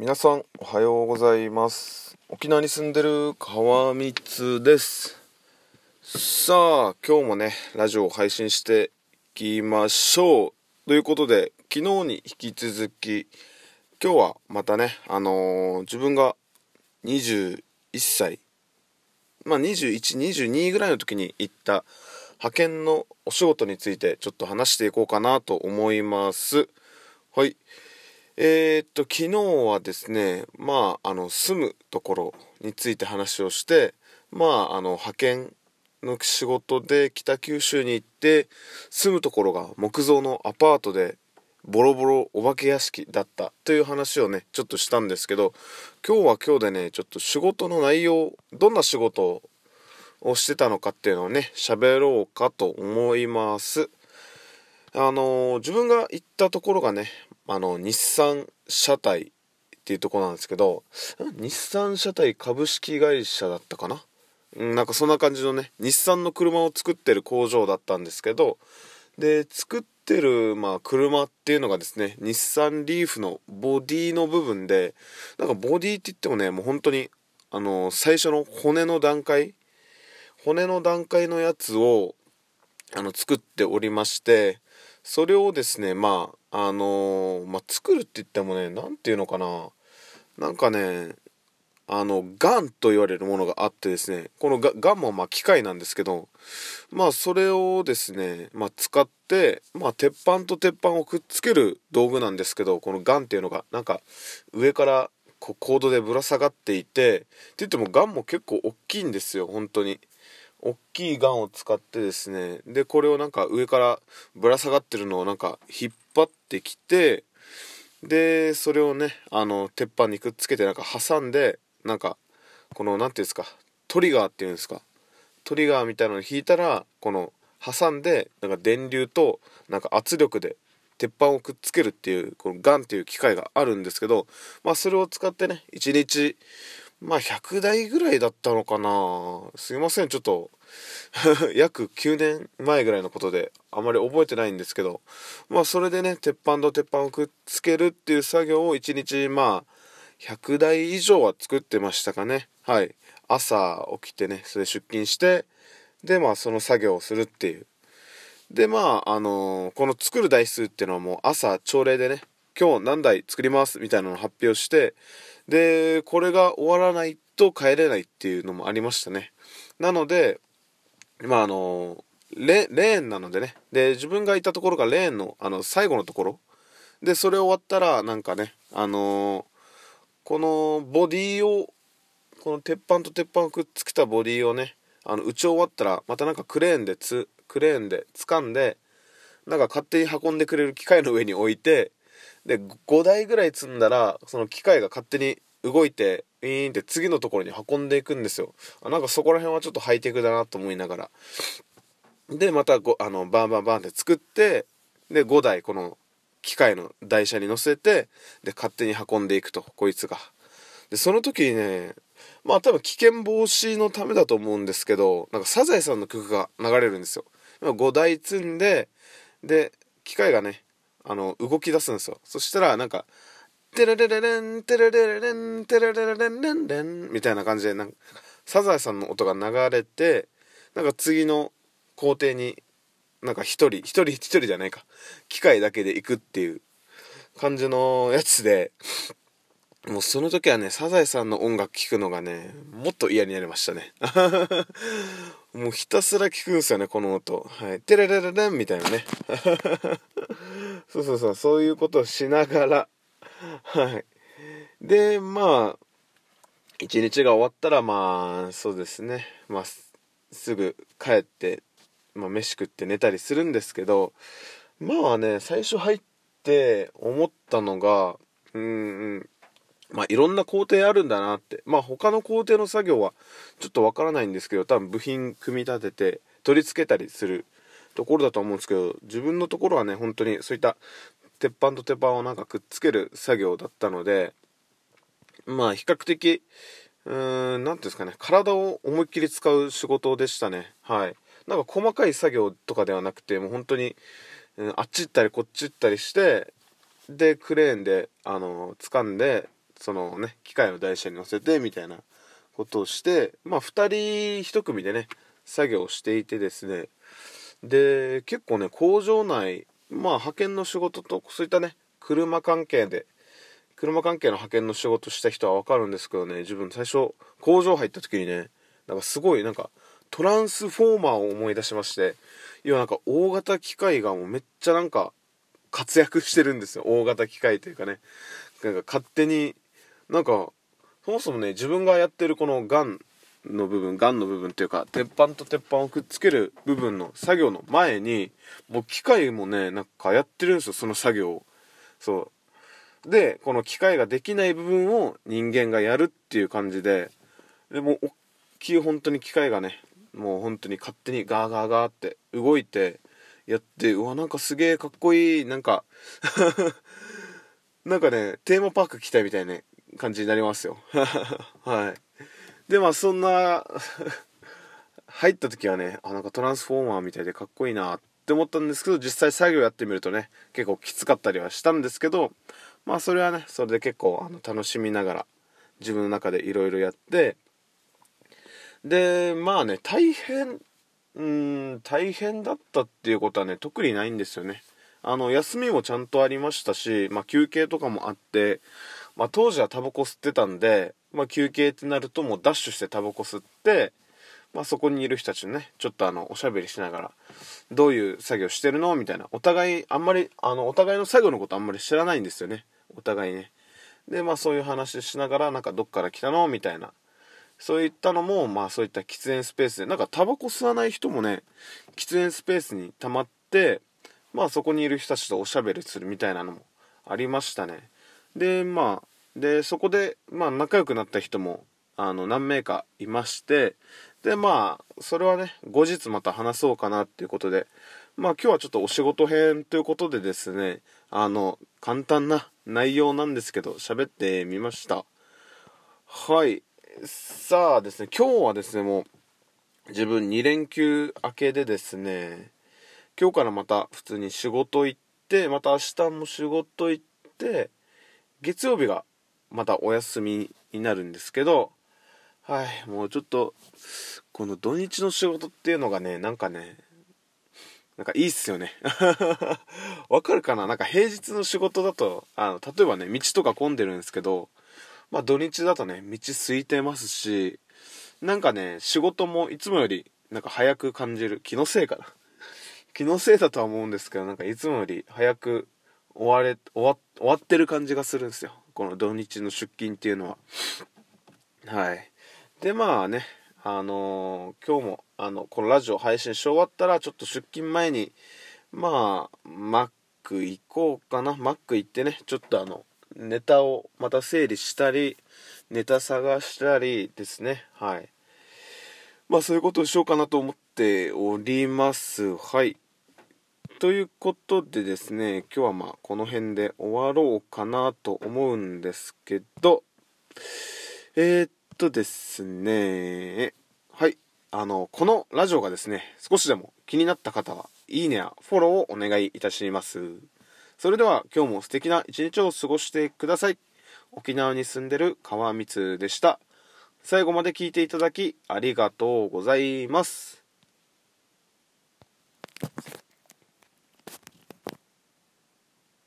皆さんおはようございます。沖縄に住んでる川光です。さあ今日もねラジオを配信していきましょう。ということで昨日に引き続き今日はまたねあのー、自分が21歳。まあ2122ぐらいの時に行った派遣のお仕事についてちょっと話していこうかなと思います。はい。えー、っと昨日はですねまああの住むところについて話をしてまああの派遣の仕事で北九州に行って住むところが木造のアパートでボロボロお化け屋敷だったという話をねちょっとしたんですけど今日は今日でねちょっと仕事の内容どんな仕事をしてたのかっていうのをね喋ろうかと思います。あの自分が行ったところがねあの日産車体っていうとこなんですけど日産車体株式会社だったかな？うんなんかそんな感じのね日産の車を作ってる工場だったんですけどで作ってる、まあ、車っていうのがですね日産リーフのボディの部分でなんかボディって言ってもねもう本当にあの最初の骨の段階骨の段階のやつをあの作っておりましてそれをですねまああのー、まあ、作るって言ってもね何て言うのかな。なんかねあのガンと言われるものがあってですねこのガンもまあ機械なんですけどまあそれをですね、まあ、使ってまあ鉄板と鉄板をくっつける道具なんですけどこのガンっていうのがなんか上からこうコードでぶら下がっていてって言ってもガンも結構大きいんですよ本当に。大きいガンを使ってですねでこれをなんか上からぶら下がってるのをなんか引っ張ってきてでそれをねあの鉄板にくっつけてなんか挟んでなんかこの何ていうんですかトリガーっていうんですかトリガーみたいなのを引いたらこの挟んでなんか電流となんか圧力で鉄板をくっつけるっていうこのガンっていう機械があるんですけどまあそれを使ってね1日まあ100台ぐらいだったのかな。すいませんちょっと 約9年前ぐらいのことであまり覚えてないんですけど。まあそれでね鉄板と鉄板をくっつけるっていう作業を1日まあ100台以上は作ってましたかね。はい。朝起きてねそれ出勤してでまあその作業をするっていう。でまああのー、この作る台数っていうのはもう朝朝礼でね今日何台作りますみたいなのを発表してでこれが終わらないと帰れないっていうのもありましたね。なのでまああのレレーンなのでね。で自分がいたところがレーンのあの最後のところ。でそれ終わったらなんかねあのー、このボディをこの鉄板と鉄板をくっつけたボディをねあの打ち終わったらまたなんかクレーンでつクレーンで掴んでなんか勝手に運んでくれる機械の上に置いてで5台ぐらい積んだらその機械が勝手に動いてウィーンって次のところに運んでいくんですよ。あなんかそこら辺はちょっとハイテクだなと思いながら。でまたあのバンバンバンって作ってで5台この機械の台車に乗せてで勝手に運んでいくとこいつが。でその時にねまあ多分危険防止のためだと思うんですけどなんかサザエさんの曲が流れるんですよ。5台積んでで機械がねあの動き出すんですよ。そしたらなんかテレレレレンテレレレレンテレレレレンレンレンみたいな感じでなんかサザエさんの音が流れてなんか次の工程になんか一人一人一人じゃないか。機械だけで行くっていう感じのやつでもうその時はねサザエさんの音楽聴くのがねもっと嫌になりましたね。もうひたすら聴くんですよねこの音。はい。テレレレレンみたいなね。そうそうそう。そういうことをしながら。はい。でまあ一日が終わったらまあそうですね。まあすぐ帰って、まあ、飯食って寝たりするんですけどまあね最初入って思ったのがうんうん。まあいろんな工程あるんだなって。まあ他の工程の作業はちょっとわからないんですけど多分部品組み立てて取り付けたりするところだと思うんですけど自分のところはね本当にそういった鉄板と鉄板をなんかくっつける作業だったのでまあ比較的うーん何ていうんですかね体を思いっきり使う仕事でしたね。はい。なんか細かい作業とかではなくてもう本当に、うん、あっち行ったりこっち行ったりしてでクレーンであの掴んでそのね機械の台車に乗せてみたいなことをしてまあ2人1組でね作業していてですね。で結構ね工場内まあ派遣の仕事とそういったね車関係で車関係の派遣の仕事した人は分かるんですけどね自分最初工場入った時にねなんかすごいなんかトランスフォーマーを思い出しまして要はなんか大型機械がもうめっちゃなんか活躍してるんですよ。大型機械というかね。なんか勝手になんかそもそもね自分がやってるこのガンの部分ガンの部分っていうか鉄板と鉄板をくっつける部分の作業の前にもう機械もねなんかやってるんですよその作業を。そう。でこの機械ができない部分を人間がやるっていう感じで。でも大きい本当に機械がねもう本当に勝手にガーガーガーって動いてやってうわなんかすげえかっこいいなんか なんかねテーマパーク来たみたいな感じになりますよ。はい。でまあそんな 入った時はねあなんかトランスフォーマーみたいでかっこいいなって思ったんですけど実際作業やってみるとね結構きつかったりはしたんですけどまあそれはねそれで結構あの楽しみながら自分の中でいろいろやってでまあね大変うん大変だったっていうことはね特にないんですよね。あの休みもちゃんとありましたし、まあ、休憩とかもあって、まあ、当時はタバコ吸ってたんで、まあ、休憩ってなるともうダッシュしてタバコ吸って、まあ、そこにいる人たちにねちょっとあのおしゃべりしながらどういう作業してるの？みたいな。お互いあんまりあのお互いの作業のことあんまり知らないんですよね。お互いね。でまあそういう話しながらなんかどっから来たの？みたいな。そういったのもまあそういった喫煙スペースで。なんかタバコ吸わない人もね喫煙スペースに溜まってまあそこにいる人たちとおしゃべりするみたいなのもありましたね。でまあでそこでまあ仲良くなった人もあの何名かいましてでまあそれはね後日また話そうかなっていうことでまあ今日はちょっとお仕事編ということでですねあの簡単な内容なんですけど喋ってみました。はい。さあですね今日はですねもう自分2連休明けでですね今日からまた普通に仕事行ってまた明日も仕事行って月曜日がまたお休みになるんですけどはいもうちょっとこの土日の仕事っていうのがねなんかねなんかいいっすよね。わかるかな？なんか平日の仕事だとあの例えばね道とか混んでるんですけどまあ土日だとね道空いてますしなんかね仕事もいつもよりなんか早く感じる。気のせいかな。気のせいだとは思うんですけどなんかいつもより早く終われ終わ終わってる感じがするんですよ。この土日の出勤っていうのは。はい。でまあねあのー、今日もあのこのラジオ配信し終わったらちょっと出勤前にまあマック行こうかな。マック行ってねちょっとあのネタをまた整理したりネタ探したりですね。はい。まあそういうことをしようかなと思っております。はい。ということでですね今日はまあこの辺で終わろうかなと思うんですけどえー、っとですねはいあのこのラジオがですね少しでも気になった方はいいねやフォローをお願いいたします。それでは今日も素敵な一日を過ごしてください。沖縄に住んでる川光でした。最後まで聞いていただきありがとうございます。